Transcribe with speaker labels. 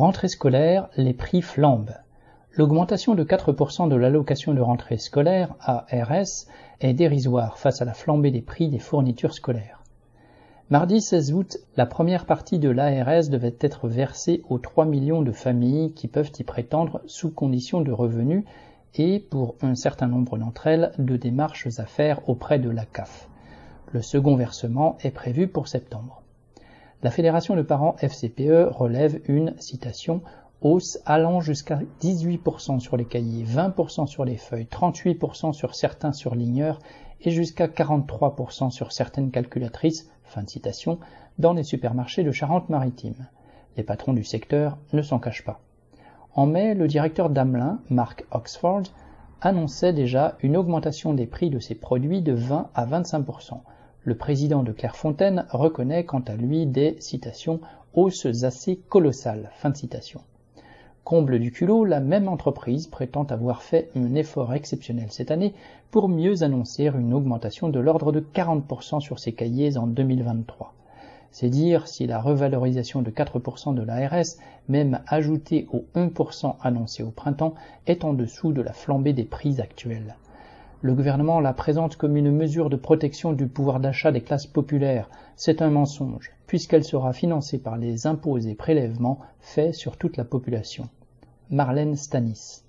Speaker 1: Rentrée scolaire, les prix flambent. L'augmentation de 4% de l'allocation de rentrée scolaire, ARS, est dérisoire face à la flambée des prix des fournitures scolaires. Mardi 16 août, la première partie de l'ARS devait être versée aux 3 millions de familles qui peuvent y prétendre sous condition de revenus et, pour un certain nombre d'entre elles, de démarches à faire auprès de la CAF. Le second versement est prévu pour septembre. La Fédération de parents FCPE relève une citation hausse allant jusqu'à 18% sur les cahiers, 20% sur les feuilles, 38% sur certains surligneurs et jusqu'à 43% sur certaines calculatrices, fin citation, dans les supermarchés de Charente-Maritime. Les patrons du secteur ne s'en cachent pas. En mai, le directeur d'Amelin, Mark Oxford, annonçait déjà une augmentation des prix de ses produits de 20 à 25%, le président de Clairefontaine reconnaît quant à lui des citations hausses assez colossales. Comble du culot, la même entreprise prétend avoir fait un effort exceptionnel cette année pour mieux annoncer une augmentation de l'ordre de 40% sur ses cahiers en 2023. C'est dire si la revalorisation de 4% de l'ARS, même ajoutée au 1% annoncé au printemps, est en dessous de la flambée des prix actuels. Le gouvernement la présente comme une mesure de protection du pouvoir d'achat des classes populaires. C'est un mensonge, puisqu'elle sera financée par les impôts et prélèvements faits sur toute la population. Marlène Stanis.